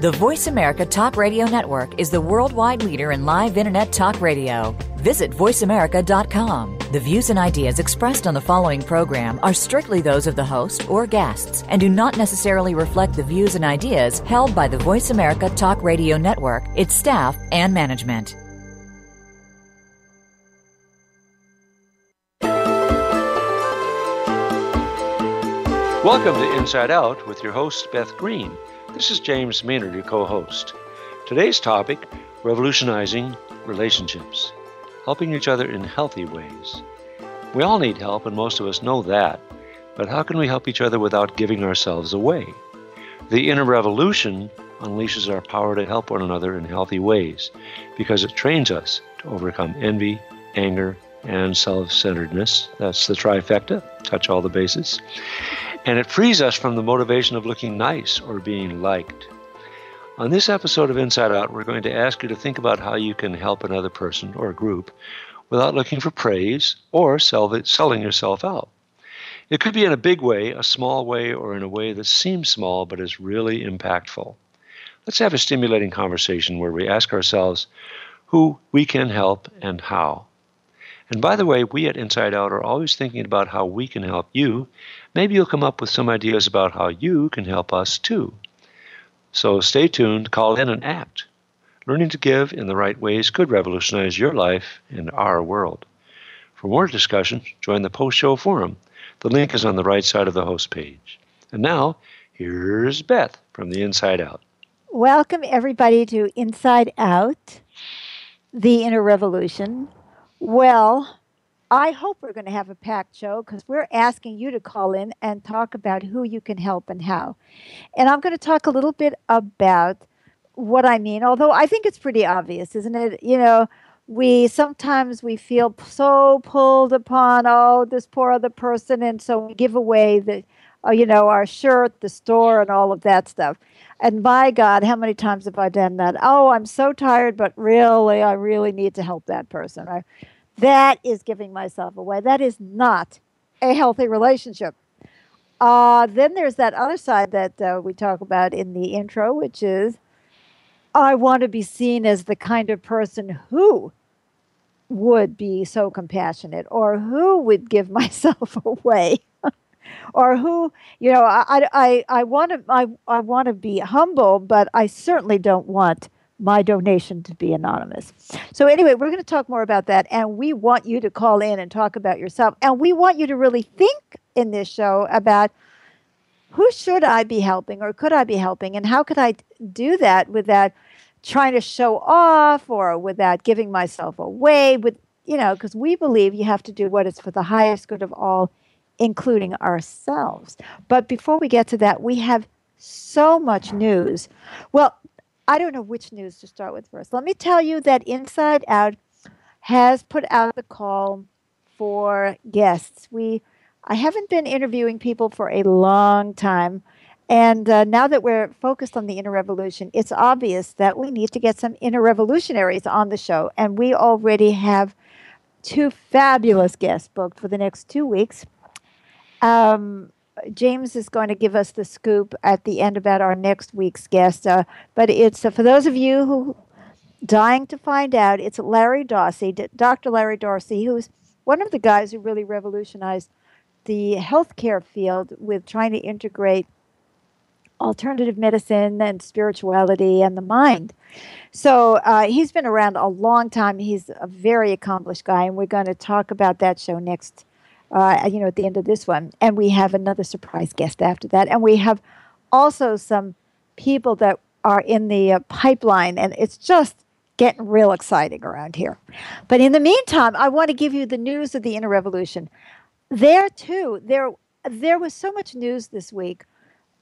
The Voice America Talk Radio Network is the worldwide leader in live Internet talk radio. Visit voiceamerica.com. The views and ideas expressed on the following program are strictly those of the host or guests and do not necessarily reflect the views and ideas held by the Voice America Talk Radio Network, its staff, and management. Welcome to Inside Out with your host, Beth Green. This is James Maynard, your co host. Today's topic revolutionizing relationships, helping each other in healthy ways. We all need help, and most of us know that, but how can we help each other without giving ourselves away? The inner revolution unleashes our power to help one another in healthy ways because it trains us to overcome envy, anger, and self centeredness. That's the trifecta, touch all the bases. And it frees us from the motivation of looking nice or being liked. On this episode of Inside Out, we're going to ask you to think about how you can help another person or group without looking for praise or selling yourself out. It could be in a big way, a small way, or in a way that seems small but is really impactful. Let's have a stimulating conversation where we ask ourselves who we can help and how. And by the way, we at Inside Out are always thinking about how we can help you. Maybe you'll come up with some ideas about how you can help us too. So stay tuned, call in, and act. Learning to give in the right ways could revolutionize your life and our world. For more discussion, join the post show forum. The link is on the right side of the host page. And now, here's Beth from the Inside Out. Welcome, everybody, to Inside Out, the Inner Revolution. Well, I hope we're going to have a packed show because we're asking you to call in and talk about who you can help and how. And I'm going to talk a little bit about what I mean, although I think it's pretty obvious, isn't it? You know, we sometimes we feel so pulled upon, oh, this poor other person, and so we give away the, uh, you know, our shirt, the store, and all of that stuff. And by God, how many times have I done that? Oh, I'm so tired, but really, I really need to help that person. I, that is giving myself away. That is not a healthy relationship. Uh, then there's that other side that uh, we talk about in the intro, which is I want to be seen as the kind of person who would be so compassionate or who would give myself away or who you know i i i want to i, I want to be humble but i certainly don't want my donation to be anonymous so anyway we're going to talk more about that and we want you to call in and talk about yourself and we want you to really think in this show about who should i be helping or could i be helping and how could i do that without trying to show off or without giving myself away with you know because we believe you have to do what is for the highest good of all including ourselves. But before we get to that, we have so much news. Well, I don't know which news to start with first. Let me tell you that Inside Out has put out the call for guests. We I haven't been interviewing people for a long time. And uh, now that we're focused on the inner revolution, it's obvious that we need to get some inner revolutionaries on the show. And we already have two fabulous guests booked for the next two weeks. Um, James is going to give us the scoop at the end about our next week's guest. Uh, but it's uh, for those of you who dying to find out. It's Larry Dossey, Dr. Larry Dossey, who's one of the guys who really revolutionized the healthcare field with trying to integrate alternative medicine and spirituality and the mind. So uh, he's been around a long time. He's a very accomplished guy, and we're going to talk about that show next uh, you know, at the end of this one. And we have another surprise guest after that. And we have also some people that are in the uh, pipeline, and it's just getting real exciting around here. But in the meantime, I want to give you the news of the inner revolution. There too, there there was so much news this week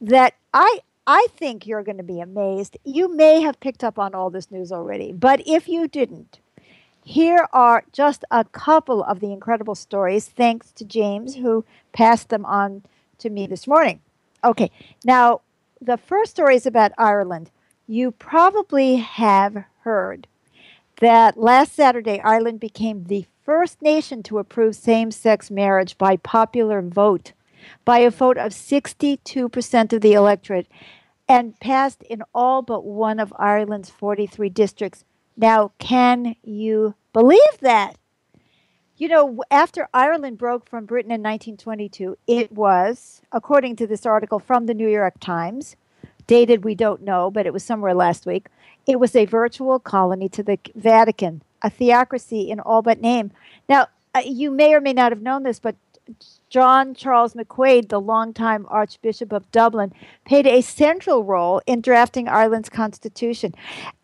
that I I think you're going to be amazed. You may have picked up on all this news already, but if you didn't, here are just a couple of the incredible stories, thanks to James, who passed them on to me this morning. Okay, now the first story is about Ireland. You probably have heard that last Saturday, Ireland became the first nation to approve same sex marriage by popular vote, by a vote of 62% of the electorate, and passed in all but one of Ireland's 43 districts. Now, can you believe that? You know, after Ireland broke from Britain in 1922, it was, according to this article from the New York Times, dated we don't know, but it was somewhere last week, it was a virtual colony to the Vatican, a theocracy in all but name. Now, uh, you may or may not have known this, but John Charles McQuaid, the longtime Archbishop of Dublin, played a central role in drafting Ireland's constitution.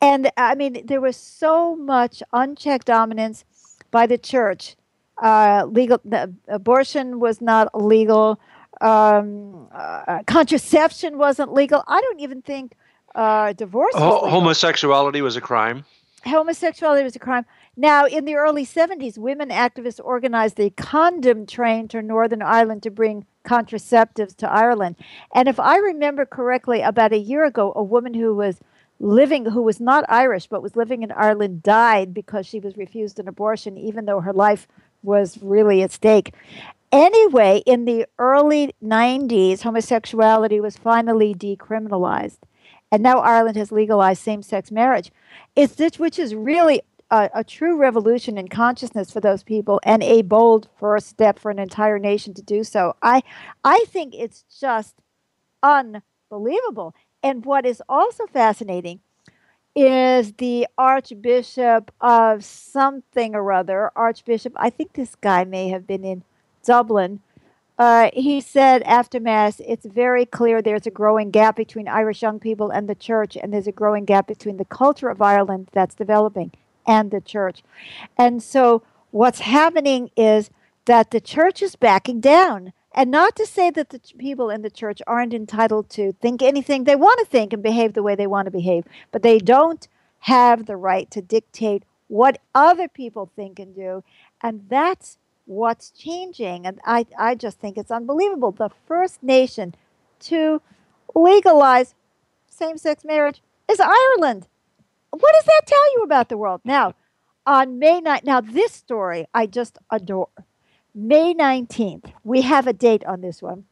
And I mean, there was so much unchecked dominance by the church uh, legal abortion was not legal. Um, uh, contraception wasn't legal. I don't even think uh, divorce. Was homosexuality was a crime. Homosexuality was a crime. Now, in the early 70s, women activists organized the condom train to Northern Ireland to bring contraceptives to Ireland. And if I remember correctly, about a year ago, a woman who was living, who was not Irish but was living in Ireland, died because she was refused an abortion, even though her life was really at stake. Anyway, in the early 90s, homosexuality was finally decriminalized. And now Ireland has legalized same sex marriage. It's this, which is really a, a, true revolution in consciousness for those people and a bold first step for an entire nation to do so. I, I think it's just unbelievable. And what is also fascinating is the Archbishop of something or other. Archbishop, I think this guy may have been in Dublin. Uh, he said after Mass, it's very clear there's a growing gap between Irish young people and the church, and there's a growing gap between the culture of Ireland that's developing and the church. And so what's happening is that the church is backing down. And not to say that the people in the church aren't entitled to think anything they want to think and behave the way they want to behave, but they don't have the right to dictate what other people think and do. And that's what's changing. And I, I just think it's unbelievable. The first nation to legalize same sex marriage is Ireland. What does that tell you about the world? Now, on May 9th, now this story I just adore. May 19th. We have a date on this one.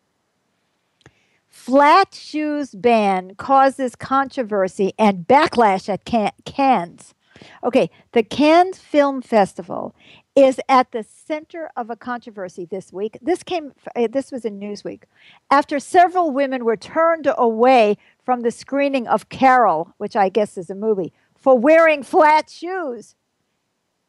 Flat shoes ban causes controversy and backlash at Cannes. Okay, the Cannes Film Festival is at the center of a controversy this week. This came uh, this was in Newsweek. After several women were turned away from the screening of Carol, which I guess is a movie, for wearing flat shoes.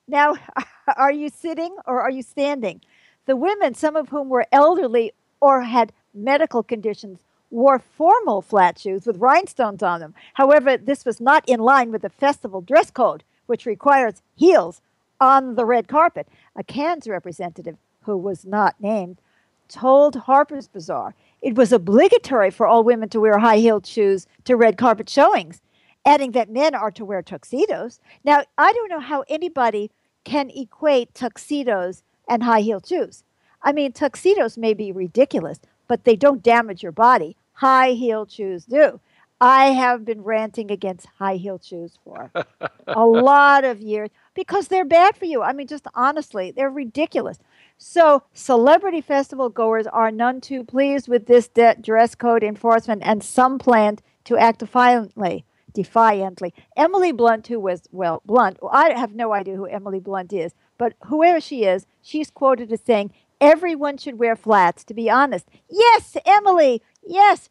Now, are you sitting or are you standing? The women, some of whom were elderly or had medical conditions, wore formal flat shoes with rhinestones on them. However, this was not in line with the festival dress code, which requires heels on the red carpet. A Cannes representative, who was not named, told Harper's Bazaar it was obligatory for all women to wear high heeled shoes to red carpet showings, adding that men are to wear tuxedos. Now, I don't know how anybody can equate tuxedos and high heeled shoes. I mean, tuxedos may be ridiculous, but they don't damage your body. High heeled shoes do. I have been ranting against high heeled shoes for a lot of years because they're bad for you. I mean, just honestly, they're ridiculous. So, celebrity festival goers are none too pleased with this de- dress code enforcement, and some planned to act defiantly. Defiantly. Emily Blunt, who was, well, Blunt, I have no idea who Emily Blunt is, but whoever she is, she's quoted as saying, everyone should wear flats, to be honest. Yes, Emily, yes.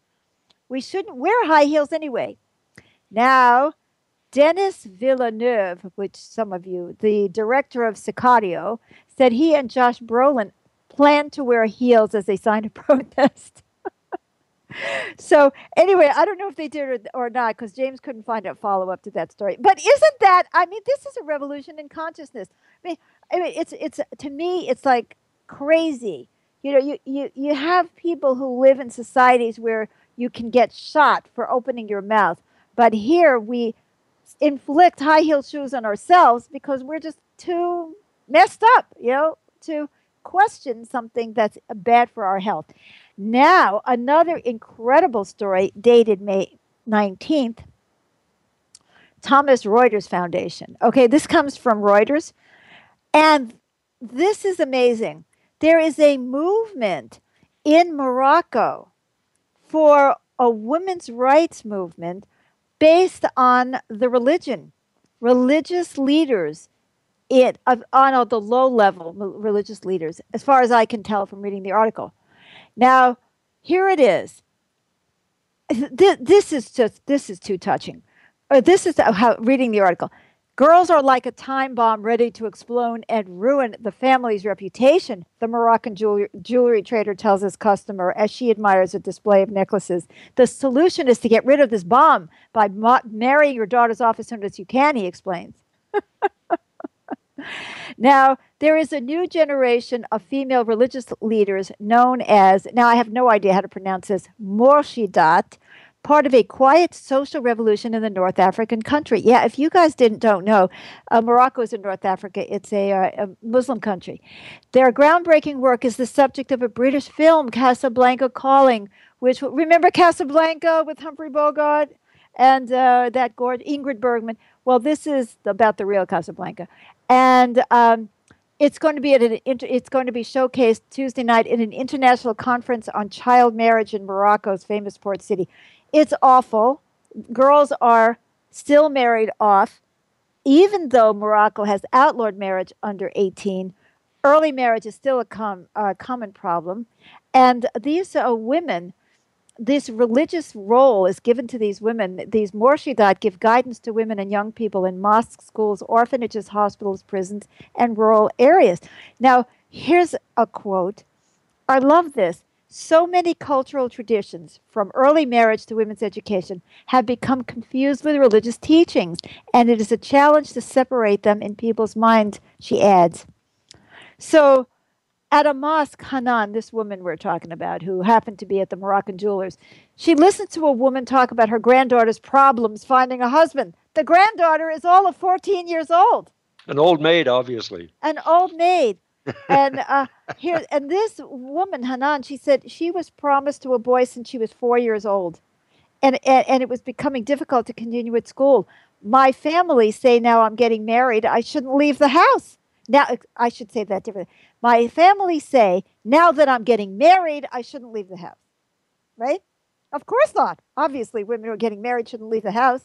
We shouldn't wear high heels anyway. Now, Denis Villeneuve, which some of you, the director of Sicario, said he and Josh Brolin planned to wear heels as a sign of protest so anyway, I don't know if they did or, or not because James couldn't find a follow up to that story. But isn't that? I mean, this is a revolution in consciousness. I mean, I mean, it's it's to me, it's like crazy. You know, you you you have people who live in societies where you can get shot for opening your mouth, but here we inflict high heel shoes on ourselves because we're just too messed up. You know, to question something that's bad for our health. Now, another incredible story dated May 19th. Thomson Reuters Foundation. Okay, this comes from Reuters. And this is amazing. There is a movement in Morocco for a women's rights movement based on the religion. Religious leaders it on the low level religious leaders, as far as I can tell from reading the article. Now, here it is. This is just this is too touching. Or this is how reading the article. Girls are like a time bomb ready to explode and ruin the family's reputation, the Moroccan jewelry, jewelry trader tells his customer as she admires a display of necklaces. The solution is to get rid of this bomb by ma- marrying your daughters off as soon as you can, he explains. now, there is a new generation of female religious leaders known as, now I have no idea how to pronounce this, Morshidat, part of a quiet social revolution in the North African country. Yeah, if you guys didn't don't know, uh, Morocco is in North Africa. It's a, uh, a, Muslim country. Their groundbreaking work is the subject of a British film, Casablanca Calling, which remember Casablanca with Humphrey Bogart and uh, that Ingrid Bergman. Well, this is about the real Casablanca, and. Um, it's going to be at an it's going to be showcased Tuesday night in an international conference on child marriage in Morocco's famous port city. It's awful. Girls are still married off, even though Morocco has outlawed marriage under 18. Early marriage is still a com- uh, common problem. And these uh, women, this religious role is given to these women. These morshidat give guidance to women and young people in mosques, schools, orphanages, hospitals, prisons, and rural areas. Now, here's a quote. I love this. So many cultural traditions, from early marriage to women's education, have become confused with religious teachings, and it is a challenge to separate them in people's minds, she adds. So, at a mosque, Hanan, this woman we're talking about, who happened to be at the Moroccan Jewelers, she listened to a woman talk about her granddaughter's problems finding a husband. The granddaughter is all of 14 years old. An old maid, obviously. An old maid and uh, here and this woman Hanan, she said she was promised to a boy since she was four years old, and, and and it was becoming difficult to continue at school. My family say now I'm getting married, I shouldn't leave the house. Now I should say that differently. My family say now that I'm getting married, I shouldn't leave the house. Right? Of course not. Obviously, women who are getting married shouldn't leave the house.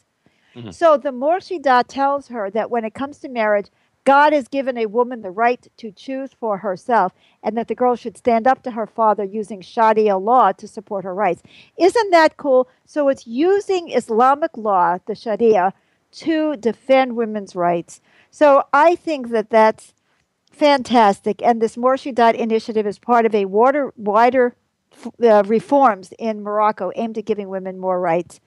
Mm-hmm. So the Morshidat tells her that when it comes to marriage, God has given a woman the right to choose for herself, and that the girl should stand up to her father using Sharia law to support her rights. Isn't that cool? So it's using Islamic law, the Sharia, to defend women's rights. So I think that that's fantastic. And this Morshidat initiative is part of a water, wider uh, reforms in Morocco aimed at giving women more rights.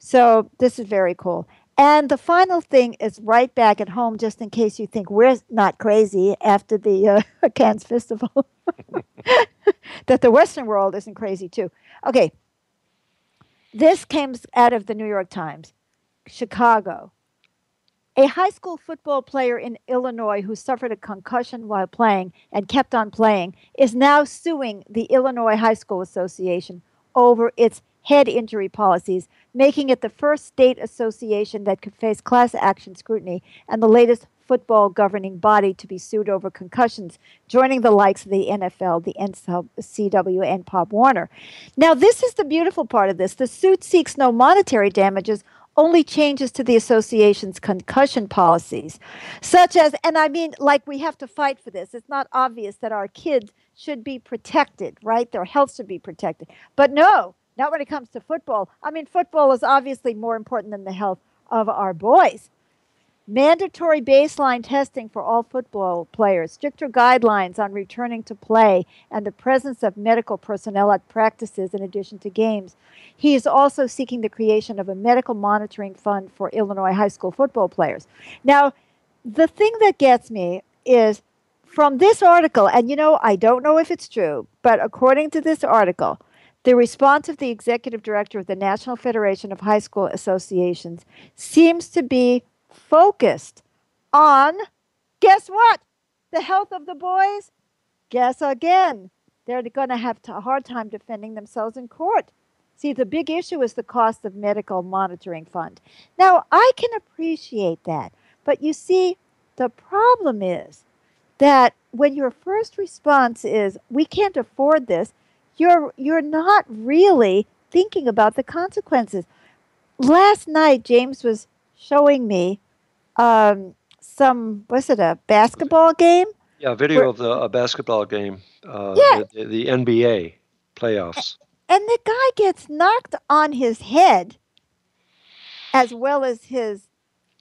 So this is very cool. And the final thing is right back at home, just in case you think we're not crazy after the uh, Cannes Festival, that the Western world isn't crazy too. Okay, this came out of the New York Times, Chicago. A high school football player in Illinois who suffered a concussion while playing and kept on playing is now suing the Illinois High School Association over its head injury policies, making it the first state association that could face class action scrutiny and the latest football governing body to be sued over concussions, joining the likes of the NFL, the NCAA, and Pop Warner. Now, this is the beautiful part of this. The suit seeks no monetary damages, only changes to the association's concussion policies, such as, and I mean, like we have to fight for this. It's not obvious that our kids should be protected, right? Their health should be protected. But no, not when it comes to football. I mean, football is obviously more important than the health of our boys. Mandatory baseline testing for all football players, stricter guidelines on returning to play, and the presence of medical personnel at practices in addition to games. He is also seeking the creation of a medical monitoring fund for Illinois high school football players. Now, the thing that gets me is from this article, and you know, I don't know if it's true, but according to this article, the response of the executive director of the National Federation of High School Associations seems to be focused on guess what? The health of the boys? Guess again. They're going to have a hard time defending themselves in court. See, the big issue is the cost of medical monitoring fund. Now, I can appreciate that. But you see, the problem is that when your first response is, we can't afford this, you're, you're not really thinking about the consequences. Last night, James was showing me um, some, was it a basketball game? Yeah, video where, of the a basketball game. Uh, yeah. The, the NBA playoffs. And the guy gets knocked on his head as well as his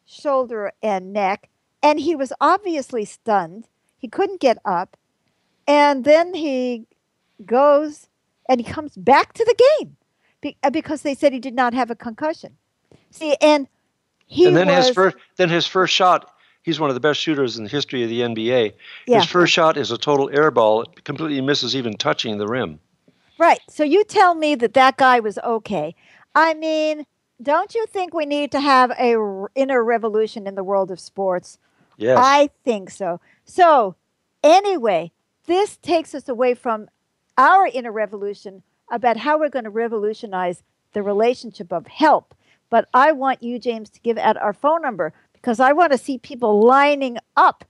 shoulder and neck. And he was obviously stunned. He couldn't get up. And then he goes and he comes back to the game uh, because they said he did not have a concussion. See, and he and then was, his first then his first shot. He's one of the best shooters in the history of the NBA. Yeah. His first shot is a total air ball. It completely misses even touching the rim. Right. So you tell me that that guy was okay. I mean, don't you think we need to have a r- inner revolution in the world of sports? Yes. I think so. So, anyway, this takes us away from our inner revolution about how we're going to revolutionize the relationship of help. But I want you, James, to give out our phone number because I want to see people lining up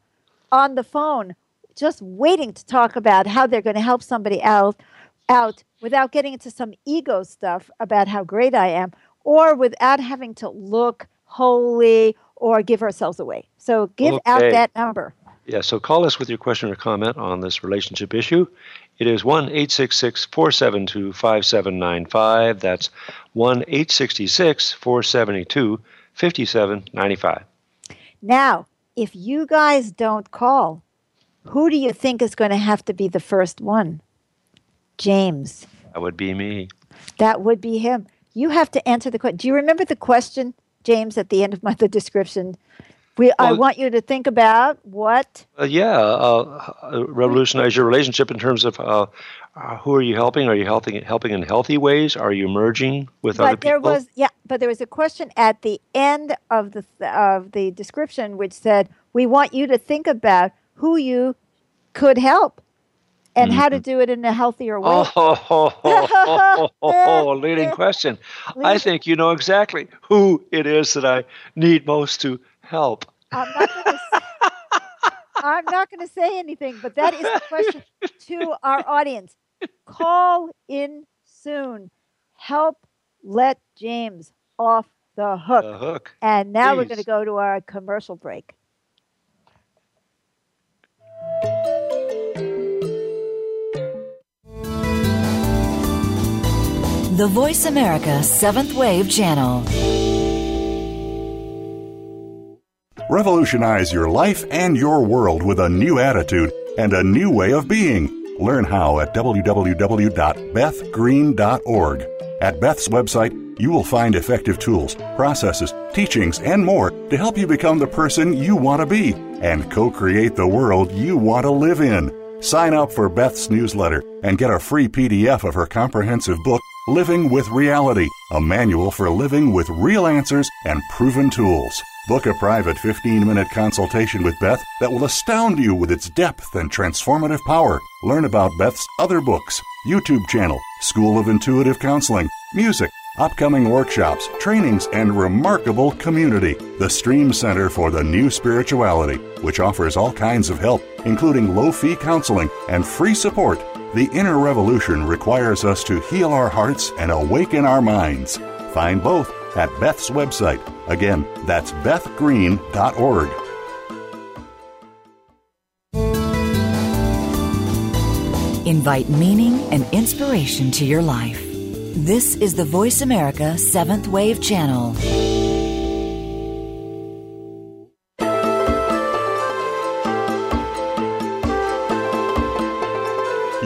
on the phone just waiting to talk about how they're going to help somebody out out without getting into some ego stuff about how great I am or without having to look holy or give ourselves away. So give okay. out that number. Yeah, so call us with your question or comment on this relationship issue. It is 1 866 472 5795. That's 1 866 472 5795. Now, if you guys don't call, who do you think is going to have to be the first one? James. That would be me. That would be him. You have to answer the question. Do you remember the question, James, at the end of my the description? We, well, I want you to think about what. Uh, yeah, uh, uh, revolutionize your relationship in terms of uh, uh, who are you helping? Are you helping helping in healthy ways? Are you merging with but other people? there was yeah, but there was a question at the end of the of the description which said, "We want you to think about who you could help." and mm-hmm. how to mm-hmm. do it in a healthier way. Oh, oh, oh, oh leading question. I think you know exactly who it is that I need most to help. I'm not going to say anything, but that is the question to our audience. Call in soon. Help let James off the hook. The hook. And now Please. we're going to go to our commercial break. The Voice America Seventh Wave Channel. Revolutionize your life and your world with a new attitude and a new way of being. Learn how at www.bethgreen.org. At Beth's website, you will find effective tools, processes, teachings, and more to help you become the person you want to be and co create the world you want to live in. Sign up for Beth's newsletter and get a free PDF of her comprehensive book Living with Reality, a manual for living with real answers and proven tools. Book a private 15 minute consultation with Beth that will astound you with its depth and transformative power. Learn about Beth's other books, YouTube channel, School of Intuitive Counseling, music, upcoming workshops, trainings, and remarkable community. The Stream Center for the New Spirituality, which offers all kinds of help, including low fee counseling and free support the inner revolution requires us to heal our hearts and awaken our minds. Find both at Beth's website. Again, that's bethgreen.org. Invite meaning and inspiration to your life. This is the Voice America Seventh Wave Channel.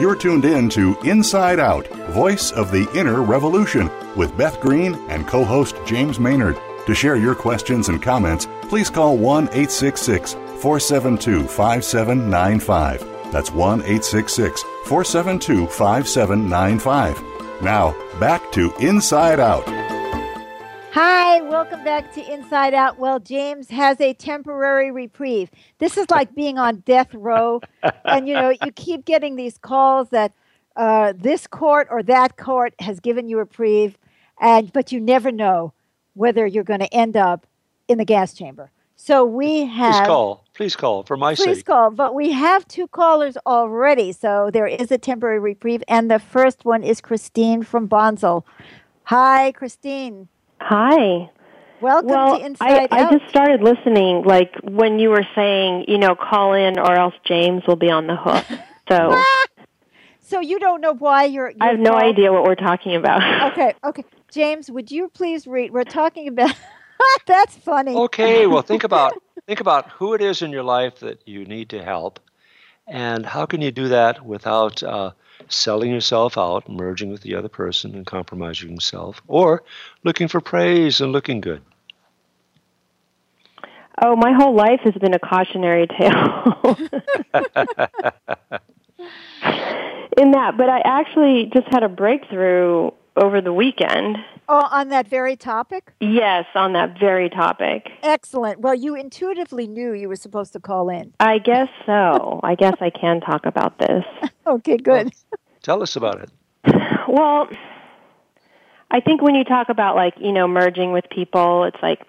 You're tuned in to Inside Out, Voice of the Inner Revolution, with Beth Green and co host James Maynard. To share your questions and comments, please call 1 866 472 5795. That's 1 866 472 5795. Now, back to Inside Out. Hi, welcome back to Inside Out. Well, James has a temporary reprieve. This is like being on death row. and, you know, you keep getting these calls that uh, this court or that court has given you a reprieve, and but you never know whether you're going to end up in the gas chamber. So we have. Please call. Please call for my Please sake. call. But we have two callers already, so there is a temporary reprieve. And the first one is Christine from Bonzel. Hi, Christine. Hi. Welcome well, to Inside I, Out. I just started listening, like when you were saying, you know, call in or else James will be on the hook. So so you don't know why you're. I have no called- idea what we're talking about. Okay, okay. James, would you please read? We're talking about. That's funny. Okay, well think about think about who it is in your life that you need to help, and how can you do that without uh, selling yourself out, merging with the other person, and compromising yourself, or looking for praise and looking good. Oh, my whole life has been a cautionary tale. In that, but I actually just had a breakthrough over the weekend. Oh, on that very topic. Yes, on that very topic. Excellent. Well, you intuitively knew you were supposed to call in. I guess so. I guess I can talk about this. Okay, good. Tell us about it. Well, I think when you talk about like, you know, merging with people, it's like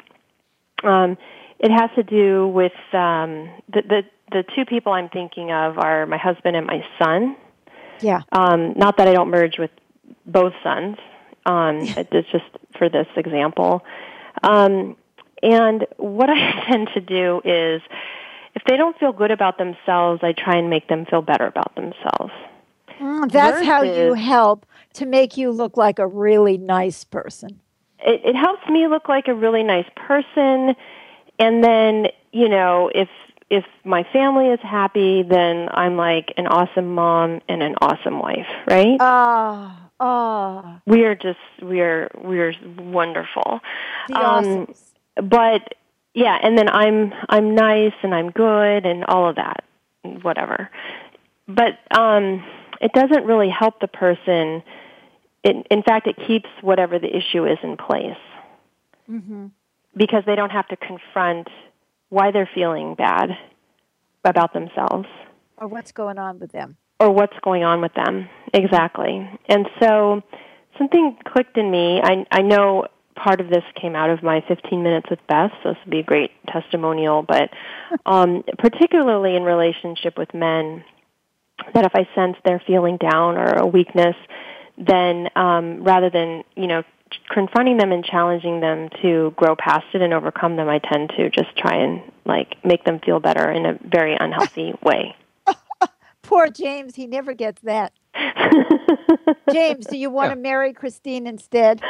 um it has to do with um the the the two people I'm thinking of are my husband and my son. Yeah. Um not that I don't merge with both sons. Um it's just for this example. Um and what I tend to do is if they don't feel good about themselves, I try and make them feel better about themselves. Mm, that's how you help to make you look like a really nice person. it, it helps me look like a really nice person and then you know if if my family is happy then i'm like an awesome mom and an awesome wife right? Ah, ah, we are just we're we're wonderful. The Um, awesomes. but yeah and then i'm i'm nice and i'm good and all of that whatever. But um it doesn't really help the person. It, in fact it keeps whatever the issue is in place. Hmm because they don't have to confront why they're feeling bad about themselves. Or what's going on with them. or what's going on with them. Exactly. And so something clicked in me. I i know part of this came out of my 15 minutes with beth so this would be a great testimonial but um particularly in relationship with men that if i sense they're feeling down or a weakness then um rather than you know confronting them and challenging them to grow past it and overcome them i tend to just try and like make them feel better in a very unhealthy way Poor James, he never gets that. James, do you want to marry Christine instead?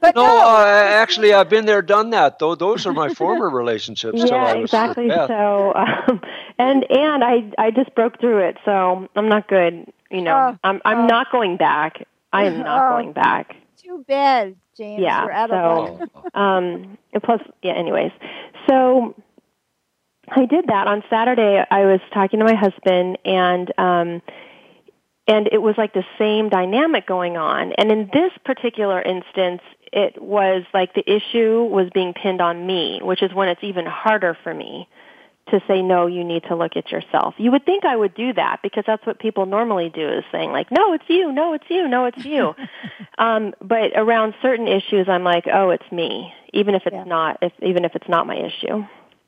But No, no, uh, actually, I've been there, done that. Though those are my former relationships. till yeah, I was exactly. So, um, and and I I just broke through it, so I'm not good. You know, Oh, I'm I'm oh. not going back. I am not Oh. going back. Too bad, James. Yeah, You're out so- of luck. Um, and plus, yeah. Anyways, so I did that on Saturday. I was talking to my husband, and um, and it was like the same dynamic going on. And in this particular instance, it was like the issue was being pinned on me, which is when it's even harder for me to say no you need to look at yourself. You would think i would do that because that's what people normally do is saying like no it's you no it's you no it's you. Um but around certain issues i'm like oh it's me even if it's Yeah. not if even if it's not my issue.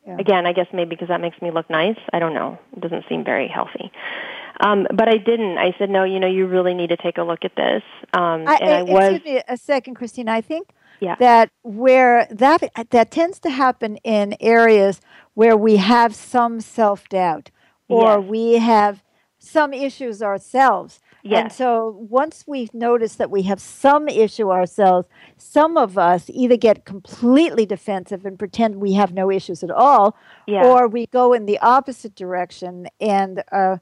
Yeah. again i guess maybe because that makes me look nice i don't know. It doesn't seem very healthy. Um but i didn't. I said no you know you really need to take a look at this. Um I, and i I- was excuse me a second, Christine. I think Yeah. that where that that tends to happen in areas where we have some self doubt or Yes. we have some issues ourselves. And so once we've noticed that we have some issue ourselves, some of us either get completely defensive and pretend we have no issues at all, yeah or we go in the opposite direction and uh,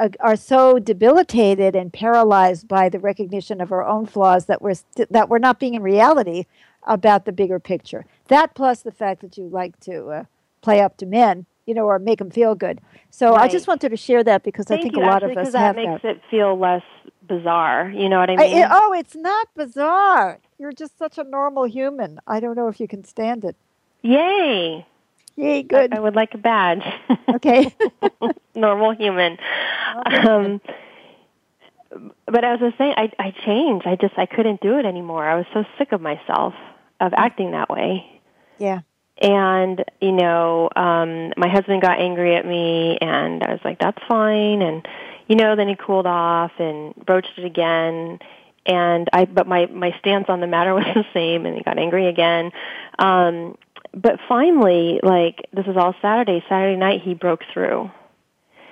uh, are so debilitated and paralyzed by the recognition of our own flaws that we're st- that we're not being in reality about the bigger picture. That plus the fact that you like to uh, play up to men, you know, or make them feel good. So I just wanted to share that because Thank I think you, a lot actually, of us that have makes that. it feel less bizarre you know what i I- mean it- oh, it's not bizarre. You're just such a normal human. I don't know if you can stand it. yay Yay, good. I, I would like a badge. Okay. Normal human. Um, but as I was saying, I I changed. I just I couldn't do it anymore. I was so sick of myself of acting that way. Yeah. And you know, um, my husband got angry at me, and I was like, "That's fine." And you know, then he cooled off and broached it again. And I, but my my stance on the matter was the same, and he got angry again. Um, but finally, like this is all Saturday. Saturday night, he broke through.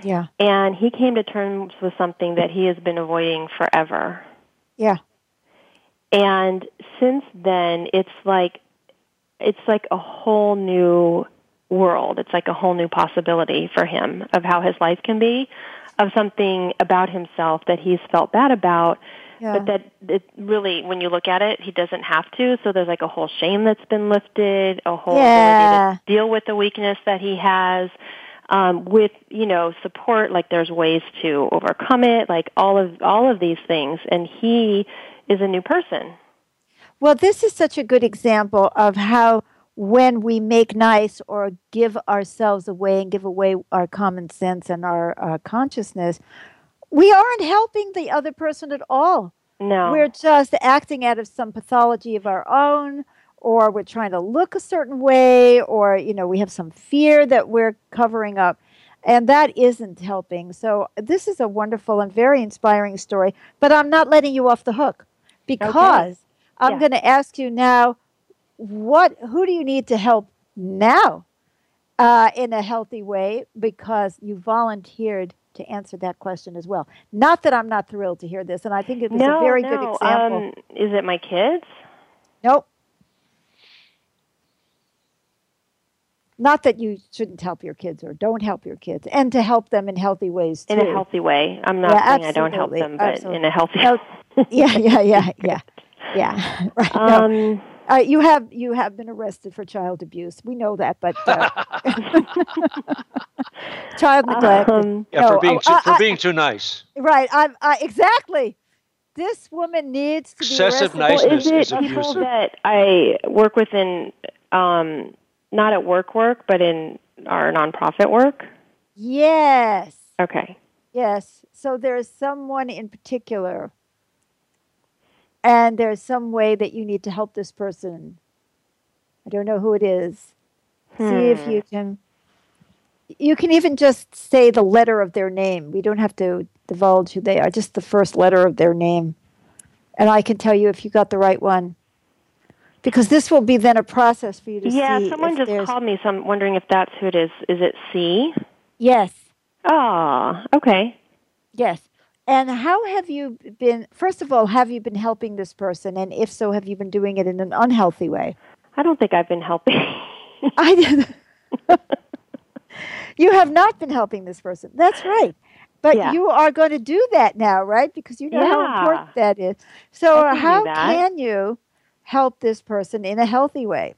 Yeah. And he came to terms with something that he has been avoiding forever. Yeah. And since then, it's like it's like a whole new world. It's like a whole new possibility for him of how his life can be, of something about himself that he's felt bad about, yeah. but that it really, when you look at it, he doesn't have to. So there's like a whole shame that's been lifted, a whole yeah. ability to deal with the weakness that he has. Um, with you know support, like there's ways to overcome it, like all of all of these things, and he is a new person. Well, this is such a good example of how when we make nice or give ourselves away and give away our common sense and our uh, consciousness, we aren't helping the other person at all. No. We're just acting out of some pathology of our own, or we're trying to look a certain way, or, you know, we have some fear that we're covering up. And that isn't helping. So, this is a wonderful and very inspiring story, but I'm not letting you off the hook because Okay. I'm Yeah. going to ask you now what who do you need to help now uh, in a healthy way because you volunteered to answer that question as well not that i'm not thrilled to hear this and i think it was no, a very no. good example Um, is it my kids? nope not that you shouldn't help your kids or don't help your kids and to help them in healthy ways too In a healthy way. I'm not Yeah, saying I don't help them, but absolutely. in a healthy No, yeah yeah yeah yeah yeah right no. Um, Uh, you have you have been arrested for child abuse. We know that, but uh, child neglect. um, Yeah, No, for being oh, too, for I- being too nice. right. I'm I, exactly. This woman needs to Excessive be arrested. well, niceness is it is people abusive. that I work with in, um, not at work work, but in our nonprofit work? Yes, Okay. yes. So there's someone in particular, and there's some way that you need to help this person. I don't know who it is. See if Hmm. you can. You can even just say the letter of their name. We don't have to divulge who they are, just the first letter of their name. And I can tell you if you got the right one. Because this will be then a process for you to Yeah, see. Yeah, someone just there's- called me, so I'm wondering if that's who it is. Is it C? Yes, Ah, okay. yes. And how have you been? First of all, have you been helping this person? And if so, have you been doing it in an unhealthy way? I don't think I've been helping. I did. you have not been helping this person. That's right. But Yeah. you are going to do that now, right? Because you know how important that is. So, can how can you help this person in a healthy way?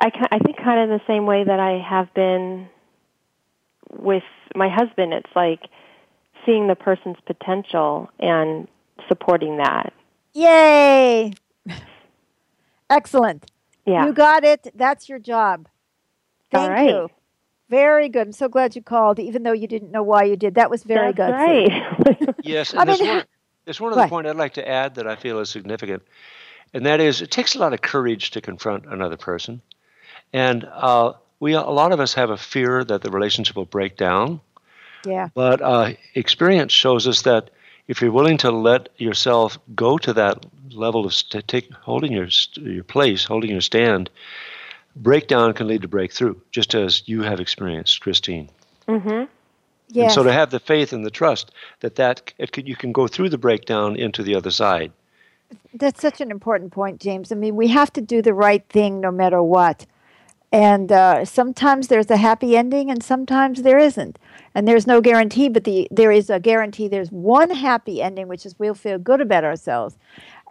I, I think kind of the same way that I have been with my husband. It's like seeing the person's potential and supporting that. Yay! Excellent. Yeah. You got it. That's your job. Thank right. you. Very good. I'm so glad you called, even though you didn't know why you did. That was very That's gutsy. right. Yes, I and there's mean, one, there's one other What? point I'd like to add that I feel is significant, and that is it takes a lot of courage to confront another person, and uh, we a lot of us have a fear that the relationship will break down, Yeah. but uh, experience shows us that if you're willing to let yourself go to that level of st- take, holding your st- your place, holding your stand, breakdown can lead to breakthrough, just as you have experienced, Christine. Mm-hmm. Yes. And so to have the faith and the trust that that it could, you can go through the breakdown into the other side. That's such an important point, James. I mean, we have to do the right thing no matter what. And uh, sometimes there's a happy ending, and sometimes there isn't. And there's no guarantee, but the there is a guarantee. There's one happy ending, which is we'll feel good about ourselves.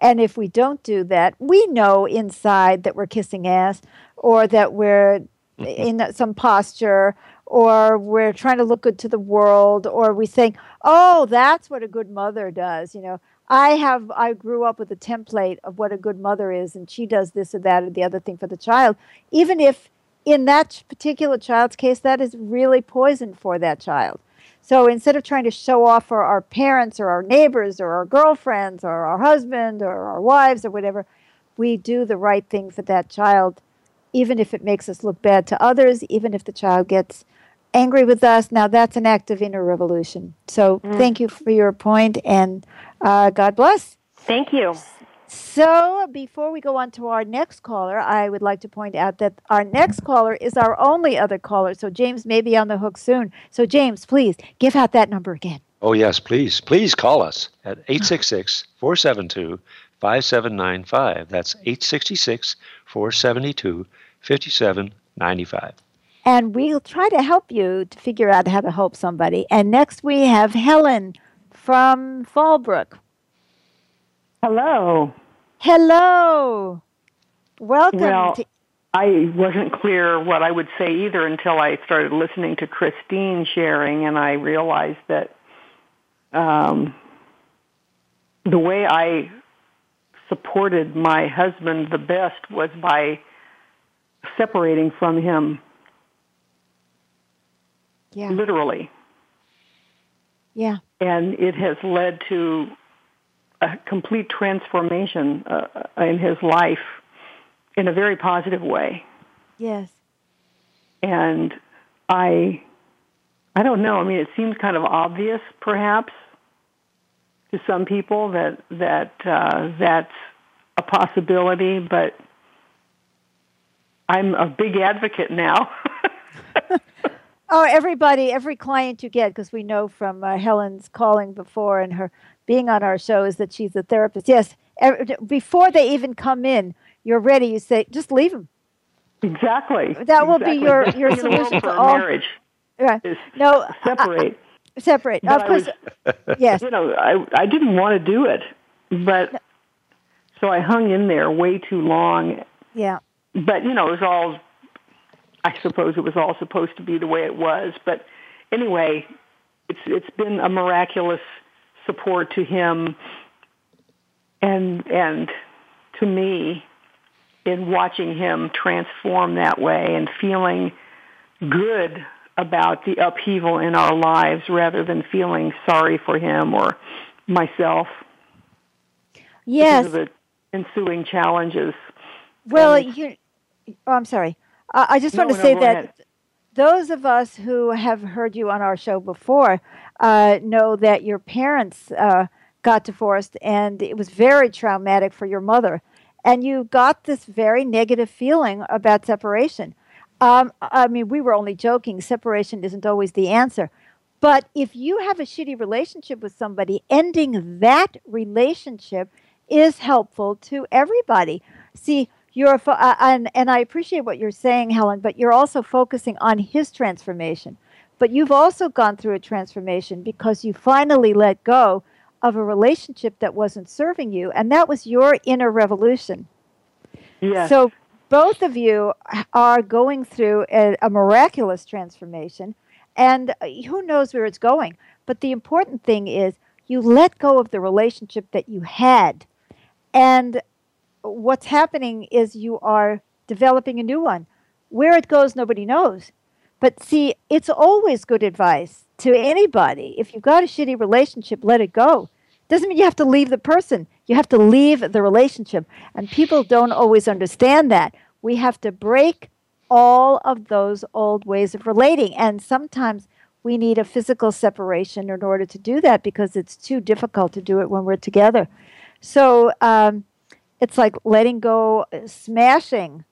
And if we don't do that, we know inside that we're kissing ass, or that we're in some posture, or we're trying to look good to the world, or we think, "Oh, that's what a good mother does." You know, I have I grew up with a template of what a good mother is, and she does this or that or the other thing for the child, even if in that particular child's case that is really poison for that child. So instead of trying to show off for our parents or our neighbors or our girlfriends or our husband or our wives or whatever, we do the right thing for that child, even if it makes us look bad to others, even if the child gets angry with us. Now that's an act of inner revolution. So mm. thank you for your point and uh, God bless. Thank you. So, before we go on to our next caller, I would like to point out that our next caller is our only other caller. So, James may be on the hook soon. So, James, please give out that number again. Oh, yes, please. Please call us at 866 472 5795. That's 866 472 5795. And we'll try to help you to figure out how to help somebody. And next we have Helen from Fallbrook. Hello. Hello. Welcome. Well, to- I wasn't clear what I would say either until I started listening to Christine sharing, and I realized that um, the way I supported my husband the best was by separating from him. Yeah. Literally. Yeah. And it has led to a complete transformation uh, in his life in a very positive way. Yes. And I, I don't know. I mean, it seems kind of obvious, perhaps, to some people that that uh, that's a possibility, but I'm a big advocate now. oh, everybody, every client you get, because we know from uh, Helen's calling before and her being on our show is that she's a therapist. Yes, before they even come in, you're ready. You say, just leave them. Exactly. That will exactly. be your your solution to all marriage. Right. No, separate. I, separate. But of course. Was, yes. You know, I I didn't want to do it, but no. so I hung in there way too long. Yeah. But you know, it was all. I suppose it was all supposed to be the way it was, but anyway, it's it's been a miraculous support to him and and to me in watching him transform that way and feeling good about the upheaval in our lives rather than feeling sorry for him or myself. Yes. Because of the ensuing challenges. Well, you. Oh, I'm sorry. Uh, I just no, want to no, say that ahead. those of us who have heard you on our show before uh, know that your parents uh, got divorced and it was very traumatic for your mother. And you got this very negative feeling about separation. Um, I mean, we were only joking. Separation isn't always the answer. But if you have a shitty relationship with somebody, ending that relationship is helpful to everybody. See, you're fo- uh, and, and I appreciate what you're saying, Helen, but you're also focusing on his transformation. But you've also gone through a transformation because you finally let go of a relationship that wasn't serving you, and that was your inner revolution. Yes. So both of you are going through a, a miraculous transformation, and uh, who knows where it's going. But the important thing is you let go of the relationship that you had, and what's happening is you are developing a new one. Where it goes, nobody knows. But see, it's always good advice to anybody. If you've got a shitty relationship, let it go. Doesn't mean you have to leave the person. You have to leave the relationship. And people don't always understand that. We have to break all of those old ways of relating. And sometimes we need a physical separation in order to do that because it's too difficult to do it when we're together. So um, it's like letting go, uh, smashing,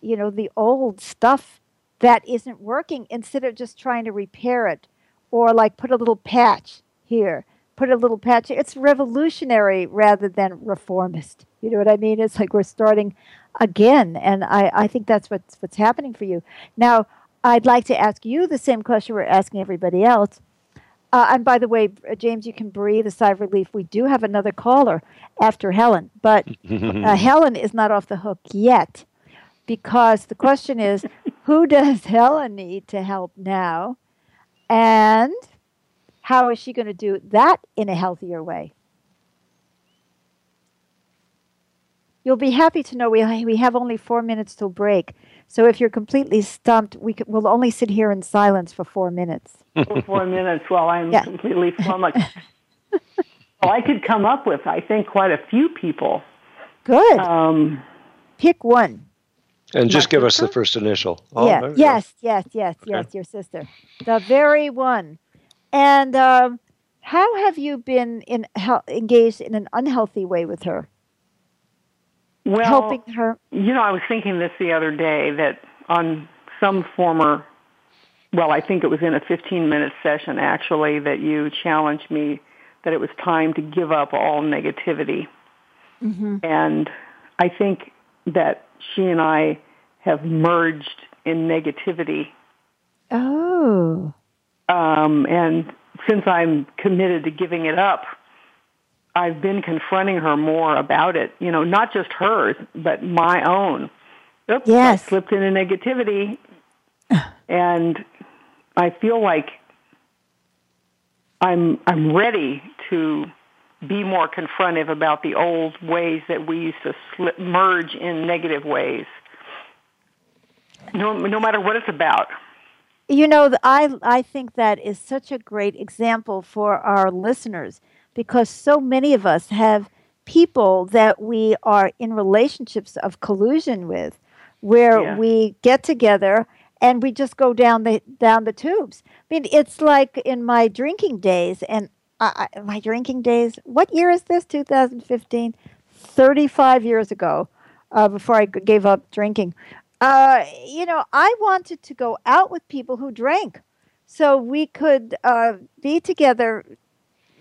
you know, the old stuff that isn't working instead of just trying to repair it or like put a little patch here, put a little patch. It's revolutionary rather than reformist. You know what I mean? It's like we're starting again, and I, I think that's what's what's happening for you now. I'd like to ask you the same question we're asking everybody else. Uh, and by the way, James, you can breathe a sigh of relief. We do have another caller after Helen, but uh, Helen is not off the hook yet because the question is who does Helen need to help now? And how is she going to do that in a healthier way? You'll be happy to know we, we have only four minutes till break. So if you're completely stumped, we could, we'll only sit here in silence for four minutes. For four minutes while I'm yeah. completely flummoxed. well, I could come up with, I think, quite a few people. Good. Um, Pick one. And just give sister? us the first initial. Oh, yeah. Yes, yes, yes, okay. yes, your sister. The very one. And um, how have you been in, engaged in an unhealthy way with her? Well, helping her. You know, I was thinking this the other day that on some former, well, I think it was in a 15 minute session actually, that you challenged me that it was time to give up all negativity. Mm-hmm. And I think that she and I have merged in negativity. Oh. Um, and since I'm committed to giving it up, I've been confronting her more about it. You know, not just hers, but my own. Oops, yes. I slipped into negativity, and I feel like I'm I'm ready to be more confrontive about the old ways that we used to slip, merge in negative ways. No, no matter what it's about. You know, I I think that is such a great example for our listeners because so many of us have people that we are in relationships of collusion with where yeah. we get together and we just go down the down the tubes. I mean, it's like in my drinking days and I, my drinking days. What year is this? 2015. 35 years ago, uh, before I gave up drinking. Uh, you know, I wanted to go out with people who drank, so we could uh, be together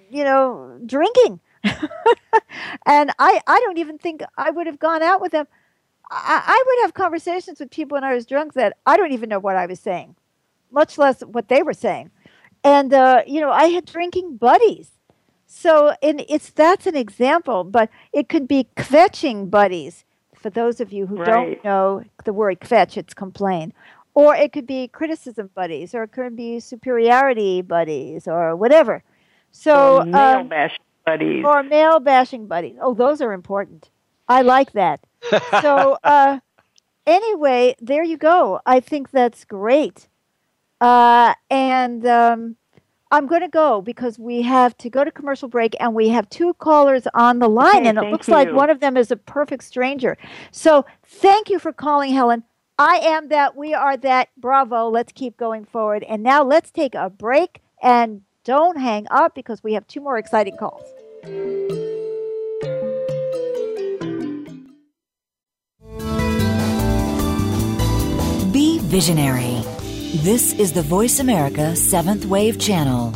you know, drinking. and I, I don't even think I would have gone out with them. I, I would have conversations with people when I was drunk that I don't even know what I was saying, much less what they were saying. And, uh, you know, I had drinking buddies. So and it's that's an example, but it could be kvetching buddies. For those of you who right. don't know the word kvetch, it's complain. Or it could be criticism buddies, or it could be superiority buddies, or whatever. So or male um, bashing buddies. Or male bashing buddies. Oh, those are important. I like that. so uh, anyway, there you go. I think that's great. Uh, and um, I'm going to go because we have to go to commercial break and we have two callers on the line, okay, and it looks you. like one of them is a perfect stranger. So thank you for calling, Helen. I am that. We are that. Bravo. Let's keep going forward. And now let's take a break and don't hang up because we have two more exciting calls. Be visionary. This is the Voice America Seventh Wave Channel.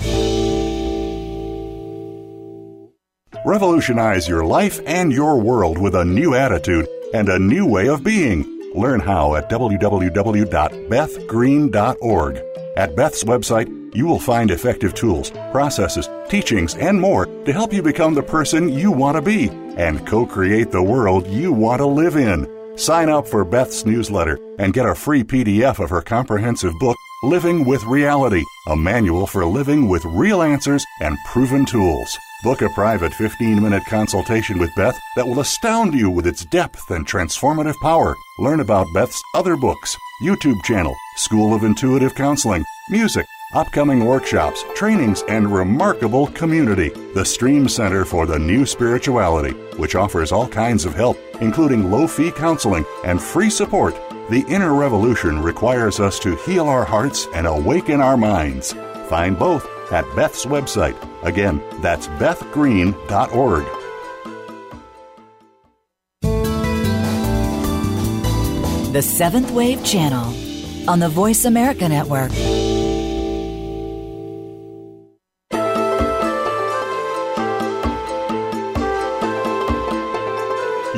Revolutionize your life and your world with a new attitude and a new way of being. Learn how at www.bethgreen.org. At Beth's website, you will find effective tools, processes, teachings, and more to help you become the person you want to be and co create the world you want to live in. Sign up for Beth's newsletter and get a free PDF of her comprehensive book, Living with Reality, a manual for living with real answers and proven tools. Book a private 15 minute consultation with Beth that will astound you with its depth and transformative power. Learn about Beth's other books, YouTube channel, School of Intuitive Counseling, music, upcoming workshops, trainings, and remarkable community. The Stream Center for the New Spirituality, which offers all kinds of help, including low fee counseling and free support. The inner revolution requires us to heal our hearts and awaken our minds. Find both at Beth's website. Again, that's bethgreen.org. The Seventh Wave Channel on the Voice America Network.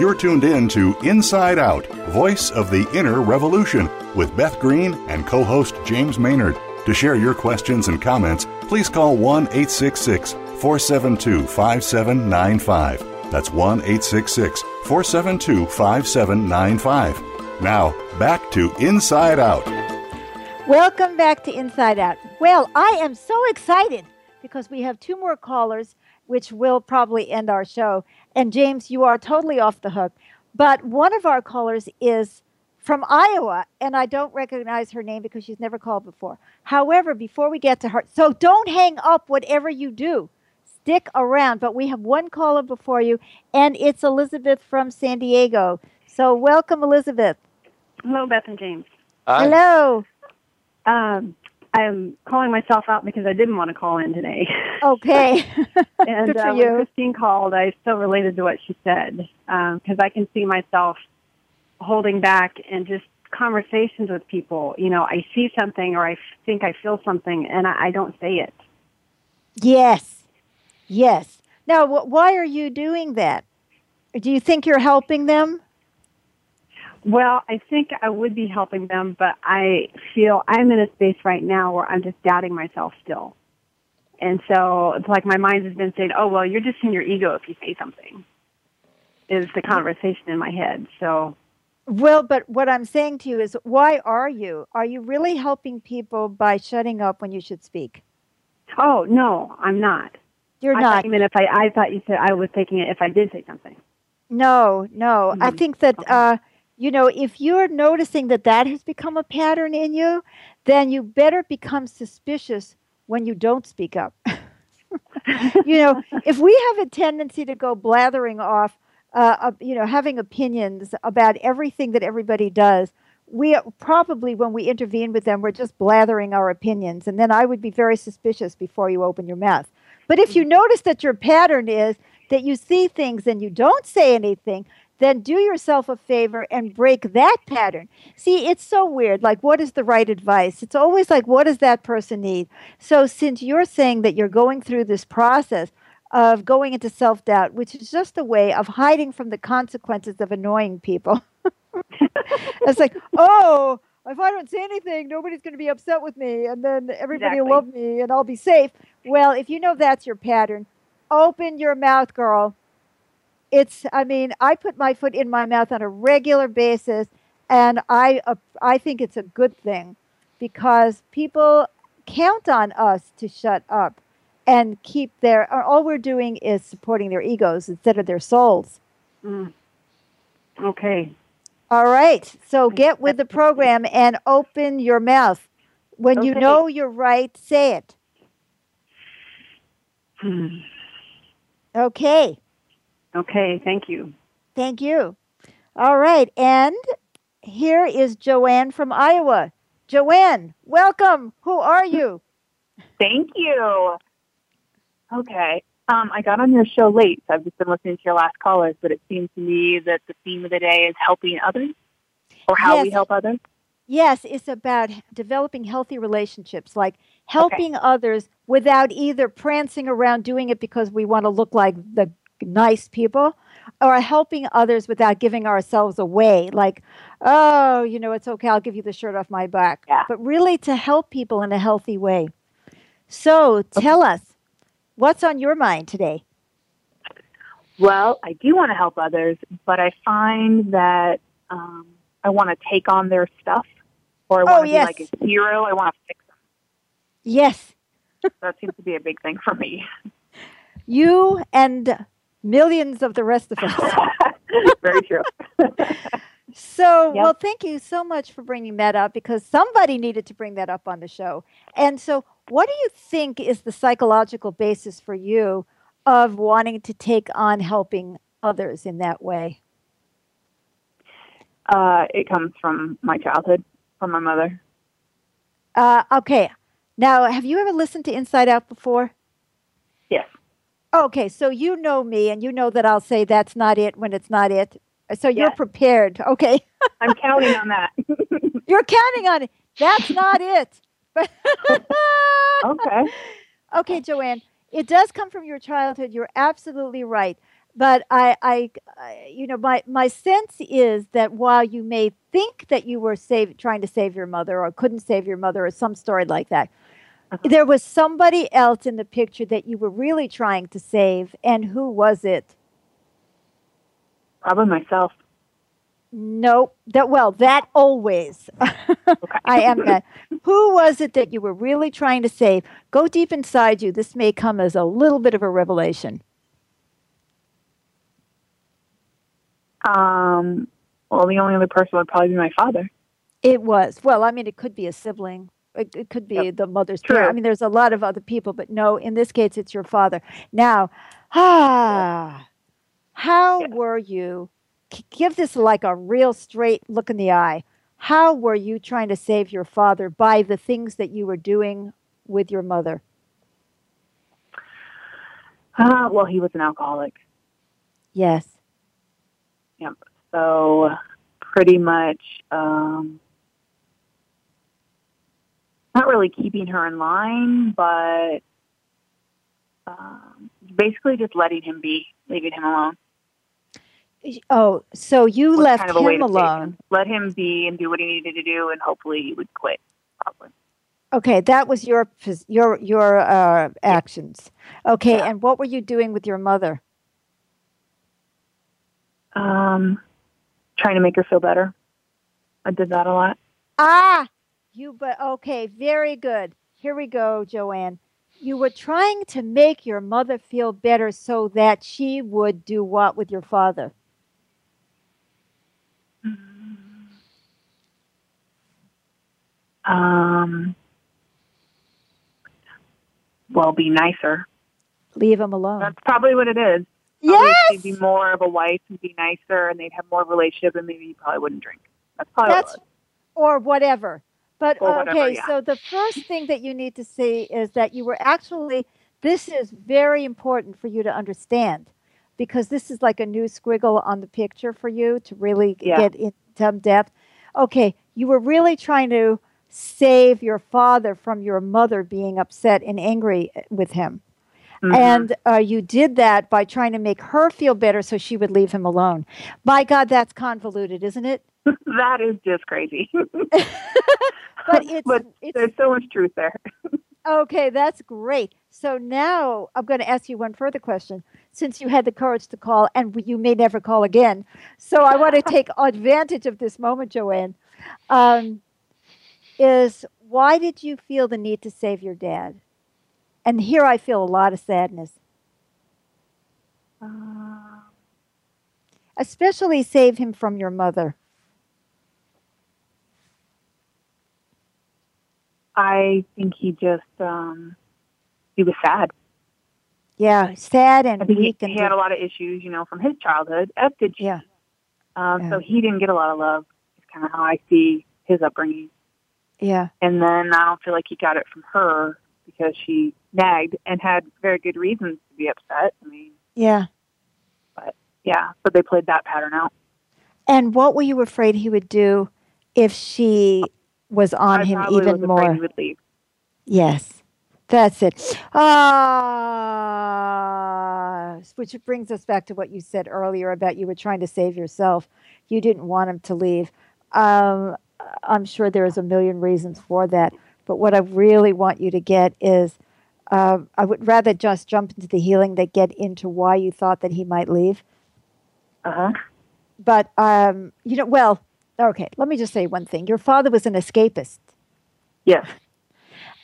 You're tuned in to Inside Out, Voice of the Inner Revolution, with Beth Green and co host James Maynard. To share your questions and comments, please call 1 866 472 5795. That's 1 866 472 5795. Now, back to Inside Out. Welcome back to Inside Out. Well, I am so excited because we have two more callers, which will probably end our show. And James, you are totally off the hook. But one of our callers is from Iowa, and I don't recognize her name because she's never called before. However, before we get to her, so don't hang up whatever you do. Stick around. But we have one caller before you, and it's Elizabeth from San Diego. So welcome, Elizabeth. Hello, Beth and James. Hi. Hello. Um, I'm calling myself out because I didn't want to call in today. Okay. and Good for uh, you. when Christine called, I still related to what she said because I can see myself holding back and just conversations with people. You know, I see something or I think I feel something, and I, I don't say it. Yes. Yes. Now, wh- why are you doing that? Do you think you're helping them? Well, I think I would be helping them, but I feel I'm in a space right now where I'm just doubting myself still. And so it's like my mind has been saying, oh, well, you're just in your ego if you say something, is the conversation in my head. So, Well, but what I'm saying to you is, why are you? Are you really helping people by shutting up when you should speak? oh, no, I'm not. You're I not. You meant if I, I thought you said I was taking it if I did say something. No, no. I Mhm. think that, Okay. uh, you know, if you're noticing that that has become a pattern in you, then you better become suspicious when you don't speak up. you know, if we have a tendency to go blathering off, uh, uh, you know, having opinions about everything that everybody does, we probably, when we intervene with them, we're just blathering our opinions. And then I would be very suspicious before you open your mouth. But if you notice that your pattern is that you see things and you don't say anything, then do yourself a favor and break that pattern. See, it's so weird. Like, what is the right advice? It's always like, what does that person need? So, since you're saying that you're going through this process of going into self doubt, which is just a way of hiding from the consequences of annoying people, it's like, oh, if I don't say anything, nobody's going to be upset with me, and then everybody will love me, and I'll be safe. Well, if you know that's your pattern, open your mouth, girl. It's, I mean, I put my foot in my mouth on a regular basis, and I, uh, I think it's a good thing because people count on us to shut up and keep their, all we're doing is supporting their egos instead of their souls. Mm. Okay. All right. So get with the program and open your mouth. When you know you're right, say it. Hmm. Okay. Okay. Thank you. Thank you. All right. And here is Joanne from Iowa. Joanne, welcome. Who are you? Thank you. Okay. Um, I got on your show late, so I've just been listening to your last callers, but it seems to me that the theme of the day is helping others or how we help others. Yes, it's about developing healthy relationships, like helping others without either prancing around doing it because we want to look like the nice people or helping others without giving ourselves away like oh you know it's okay i'll give you the shirt off my back Yeah. but really to help people in a healthy way so tell us what's on your mind today Well, I do want to help others, but I find that um, I want to take on their stuff or I want Oh, to yes. be like a hero. I want to fix them. yes That seems to be a big thing for me. you and millions of the rest of us Very true. So, Yep. well, thank you so much for bringing that up because somebody needed to bring that up on the show. And so, what do you think is the psychological basis for you of wanting to take on helping others in that way? Uh, it comes from my childhood, from my mother. Uh, okay. Now, have you ever listened to Inside Out before? Okay, so you know me and you know that I'll say that's not it when it's not it. So you're Yes. prepared. Okay. I'm counting on that. You're counting on it. That's not it. Okay. Okay, Joanne, it does come from your childhood. You're absolutely right. But I, I, I you know, my, my sense is that while you may think that you were save, trying to save your mother or couldn't save your mother or some story like that, there was somebody else in the picture that you were really trying to save. And who was it? Probably myself. Nope. That well, that always. I am that. Who was it that you were really trying to save? Go deep inside you. This may come as a little bit of a revelation. Um, Well, the only other person would probably be my father. It was. Well, I mean, it could be a sibling. It, it could be Yep. the mother's True. parent. I mean, there's a lot of other people, but no, in this case, it's your father. Now, ah, how Yeah. were you? Give this like a real straight look in the eye. How were you trying to save your father by the things that you were doing with your mother? Uh, well, he was an alcoholic. Yes. Yep. So pretty much, um, not really keeping her in line, but um, basically just letting him be, leaving him alone. Oh, so you left kind of him alone. him. Let him be and do what he needed to do, and hopefully he would quit. Probably. Okay, that was your your your uh, actions. Okay, Yeah. and what were you doing with your mother? Um, trying to make her feel better. I did that a lot. Ah, you but okay, very good. Here we go, Joanne. You were trying to make your mother feel better so that she would do what with your father? Um, well, be nicer. Leave him alone. That's probably what it is. Yes. She'd be more of a wife and be nicer, and they'd have more relationship, and maybe he probably wouldn't drink. That's probably That's what or whatever. But whatever, okay, yeah. so the first thing that you need to see is that you were actually this is very important for you to understand because this is like a new squiggle on the picture for you to really Yeah. get in some depth. Okay, you were really trying to save your father from your mother being upset and angry with him. Mhm. And uh, you did that by trying to make her feel better so she would leave him alone. By God, that's convoluted, isn't it? that is just crazy. But it's, But it's There's so much truth there. Okay, that's great. So now I'm going to ask you one further question. Since you had the courage to call, and you may never call again, so I want to take advantage of this moment, Joanne. Um, is why did you feel the need to save your dad? And here I feel a lot of sadness, Uh, especially save him from your mother. I think he just um, he was sad. Yeah, sad I and think he, weak and he had a lot of issues, you know, from his childhood. As did she. yeah, Um, Yeah. So he didn't get a lot of love. It's kind of how I see his upbringing. yeah, And then I don't feel like he got it from her because she nagged and had very good reasons to be upset. I mean, yeah. But yeah, but they played that pattern out. And what were you afraid he would do if she was on I him even more? he would leave. Yes, that's it. Ah, which brings us back to what you said earlier about you were trying to save yourself. You didn't want him to leave. Um, I'm sure there's a million reasons for that. But what I really want you to get is uh, I would rather just jump into the healing than get into why you thought that he might leave. Uh huh. But, um, you know, well, okay, let me just say one thing. Your father was an escapist. Yes.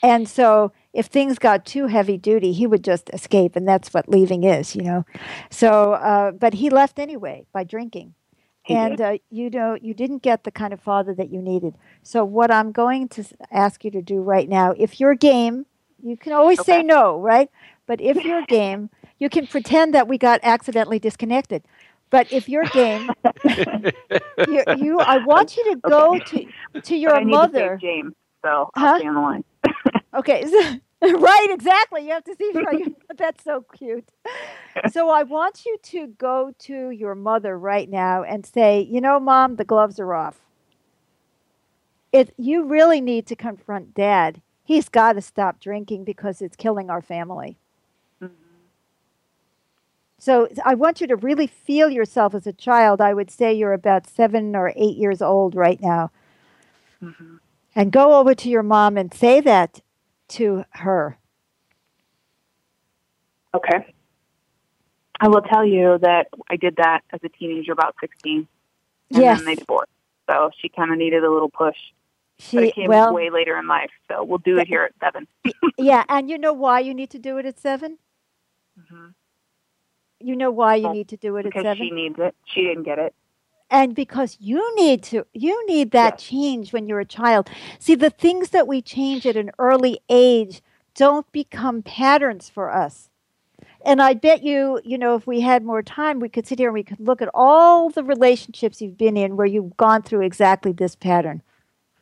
And so if things got too heavy duty, he would just escape, and that's what leaving is, you know. So, uh, but he left anyway by drinking. He and uh, you know, you didn't get the kind of father that you needed. So, what I'm going to ask you to do right now, if you're game, you can always say no, right? But if you're game, you can pretend that we got accidentally disconnected. But if you're game, you, you I want you to go to to your but I need mother. to James, so Huh? I'll stay on the line. Okay, right, exactly. You have to see. Right, that's so cute. So I want you to go to your mother right now and say, you know, mom, the gloves are off. It, you really need to confront dad. He's got to stop drinking because it's killing our family. So I want you to really feel yourself as a child. I would say you're about seven or eight years old right now. Mhm. And go over to your mom and say that to her. Okay. I will tell you that I did that as a teenager, about 16. And yes. then they divorced. So she kind of needed a little push. but She, it came well, way later in life. So we'll do it here at 7. yeah, and you know why you need to do it at seven? Mhm. You know why you need to do it at Because seven? she needs it. She didn't get it. and because you need to you need that Yes. change when you're a child see the things that we change at an early age don't become patterns for us and i bet you you know if we had more time we could sit here and we could look at all the relationships you've been in where you've gone through exactly this pattern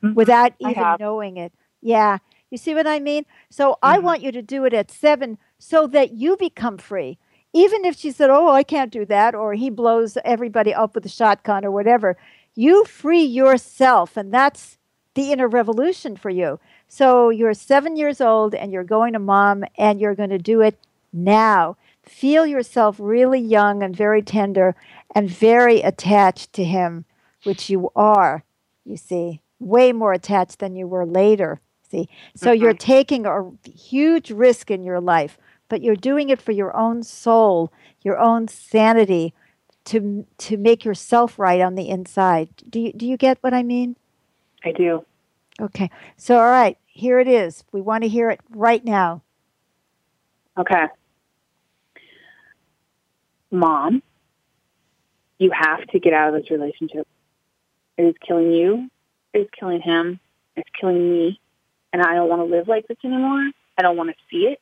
Mhm. without even knowing it yeah you see what i mean so i Mhm. want you to do it at seven so that you become free even if she said, Oh, I can't do that, or he blows everybody up with a shotgun or whatever, you free yourself. And that's the inner revolution for you. So you're seven years old and you're going to mom and you're going to do it now. Feel yourself really young and very tender and very attached to him, which you are, you see, way more attached than you were later. See, so you're mm-hmm. taking a huge risk in your life but you're doing it for your own soul, your own sanity, to to make yourself right on the inside. Do you do you get what I mean? I do. Okay. So all right, here it is. We want to hear it right now. Okay. Mom, you have to get out of this relationship. It is killing you. It is killing him. It's killing me. And I don't want to live like this anymore. I don't want to see it.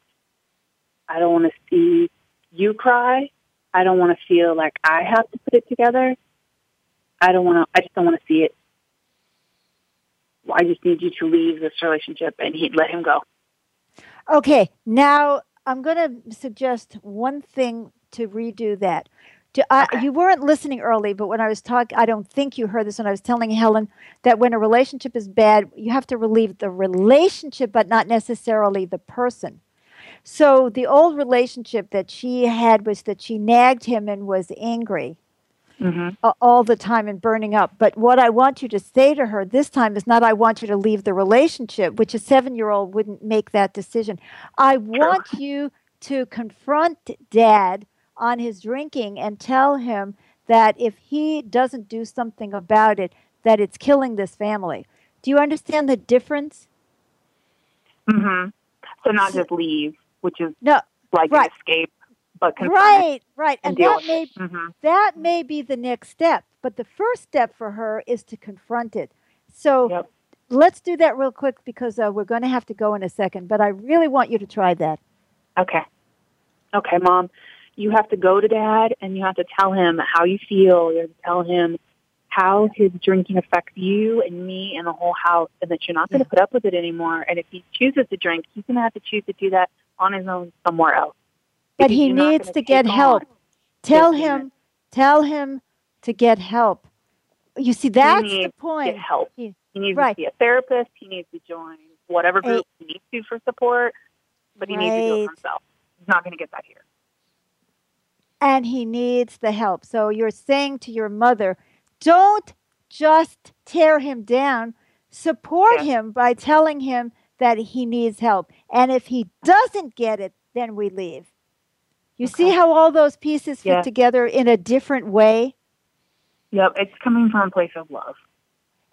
I don't want to see you cry. I don't want to feel like I have to put it together. I don't want to, I just don't want to see it. I just need you to leave this relationship and he'd let him go. Okay. Now I'm going to suggest one thing to redo that. Do, I, Okay. You weren't listening early, but when I was talking, I don't think you heard this when I was telling Helen that when a relationship is bad, you have to relieve the relationship, but not necessarily the person. So the old relationship that she had was that she nagged him and was angry Mm-hmm. all the time and burning up. But what I want you to say to her this time is not, I want you to leave the relationship, which a seven year old wouldn't make that decision. I want you to confront dad on his drinking and tell him that if he doesn't do something about it, that it's killing this family. Do you understand the difference? Mm-hmm. So not just leave, which is No, like Right. an escape, but right, right. and And that may. Mm-hmm. that may be the next step. But the first step for her is to confront it. So Yep. let's do that real quick because uh, we're going to have to go in a second. But I really want you to try that. Okay. Okay, mom. You have to go to dad and you have to tell him how you feel. You have to tell him how his drinking affects you and me and the whole house and that you're not going to put up with it anymore. And if he chooses to drink, he's going to have to choose to do that on his own somewhere else. But he needs gonna get help. Tell him, tell him to get help. You see, that's the needs to point. Get help. He- He needs Right. to see a therapist. He needs to join whatever group he needs to for support, but he needs to do it for himself. He's not going to get that here. and he needs the help. So you're saying to your mother, don't just tear him down, support Yeah. him by telling him that he needs help. And if he doesn't get it, then we leave. You see how all those pieces fit Yeah. together in a different way? Yep, it's coming from a place of love.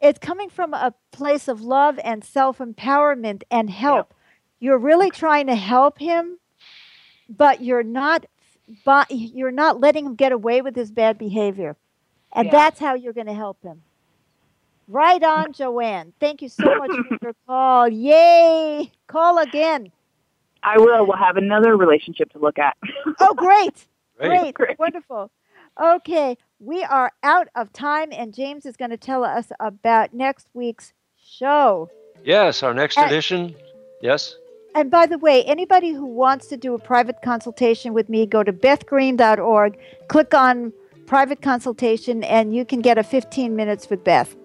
It's coming from a place of love and self empowerment and help. You're really trying to help him, but you're not but you're not letting him get away with his bad behavior. And Yeah. that's how you're going to help him. Right on, Joanne. Thank you so much for your call. Yay! Call again. I will. We'll have another relationship to look at. Oh, great. Great. Great. Great. Wonderful. Okay, we are out of time, and James is going to tell us about next week's show. Yes, our next Uh, edition. Yes. And by the way, anybody who wants to do a private consultation with me, go to bethgreen.org, click on private consultation, and you can get a 15 minutes with Beth.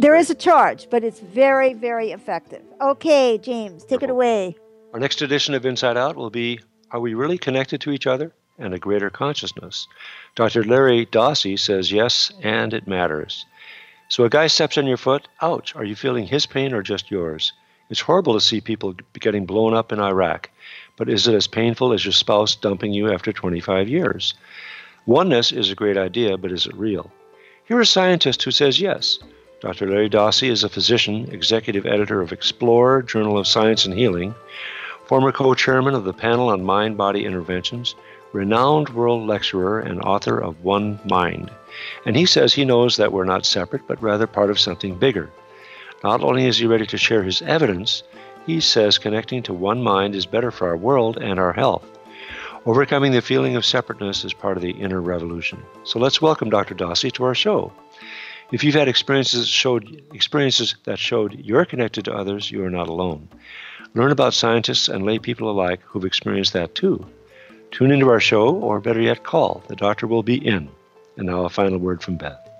There is a charge, but it's very, very effective. Okay, James, take it away. Our next edition of Inside Out will be Are we really connected to each other and a greater consciousness? Dr. Larry Dossey says yes, and it matters. So a guy steps on your foot, ouch, are you feeling his pain or just yours? It's horrible to see people getting blown up in Iraq, but is it as painful as your spouse dumping you after 25 years? Oneness is a great idea, but is it real? Here is a scientist who says yes. Dr. Larry Dossey is a physician, executive editor of Explorer, Journal of Science and Healing, former co chairman of the panel on mind body interventions, renowned world lecturer and author of One Mind. And he says he knows that we're not separate, but rather part of something bigger. Not only is he ready to share his evidence, he says connecting to one mind is better for our world and our health. Overcoming the feeling of separateness is part of the inner revolution. So let's welcome Dr. Dossey to our show. If you've had experiences showed experiences that showed you're connected to others, you are not alone. Learn about scientists and lay people alike who've experienced that too. Tune into our show, or better yet, call. The doctor will be in. And now a final word from Beth.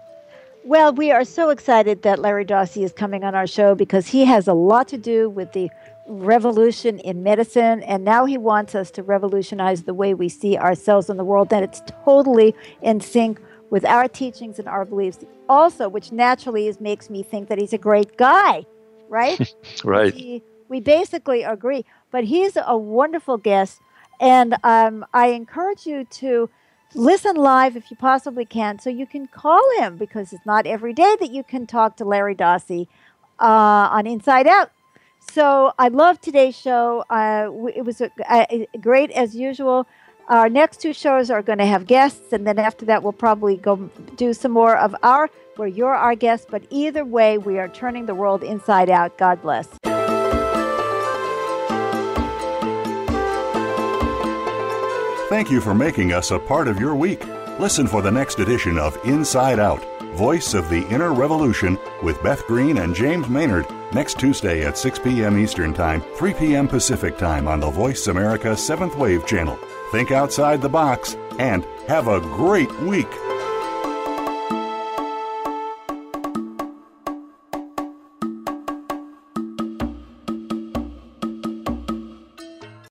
Well, we are so excited that Larry Dossey is coming on our show because he has a lot to do with the revolution in medicine, and now he wants us to revolutionize the way we see ourselves in the world. That it's totally in sync with our teachings and our beliefs. Also, which naturally is, makes me think that he's a great guy, right? right. He, we basically agree. But he's a wonderful guest, and um, I encourage you to listen live if you possibly can so you can call him because it's not every day that you can talk to Larry Dossey uh, on Inside Out. So I love today's show. Uh, it was a, a, great as usual. Our next two shows are going to have guests, and then after that, we'll probably go do some more of our where you're our guest. But either way, we are turning the world inside out. God bless. Thank you for making us a part of your week. Listen for the next edition of Inside Out, Voice of the Inner Revolution with Beth Green and James Maynard next Tuesday at 6 p.m. Eastern Time, 3 p.m. Pacific Time on the Voice America 7th Wave channel. Think outside the box and have a great week.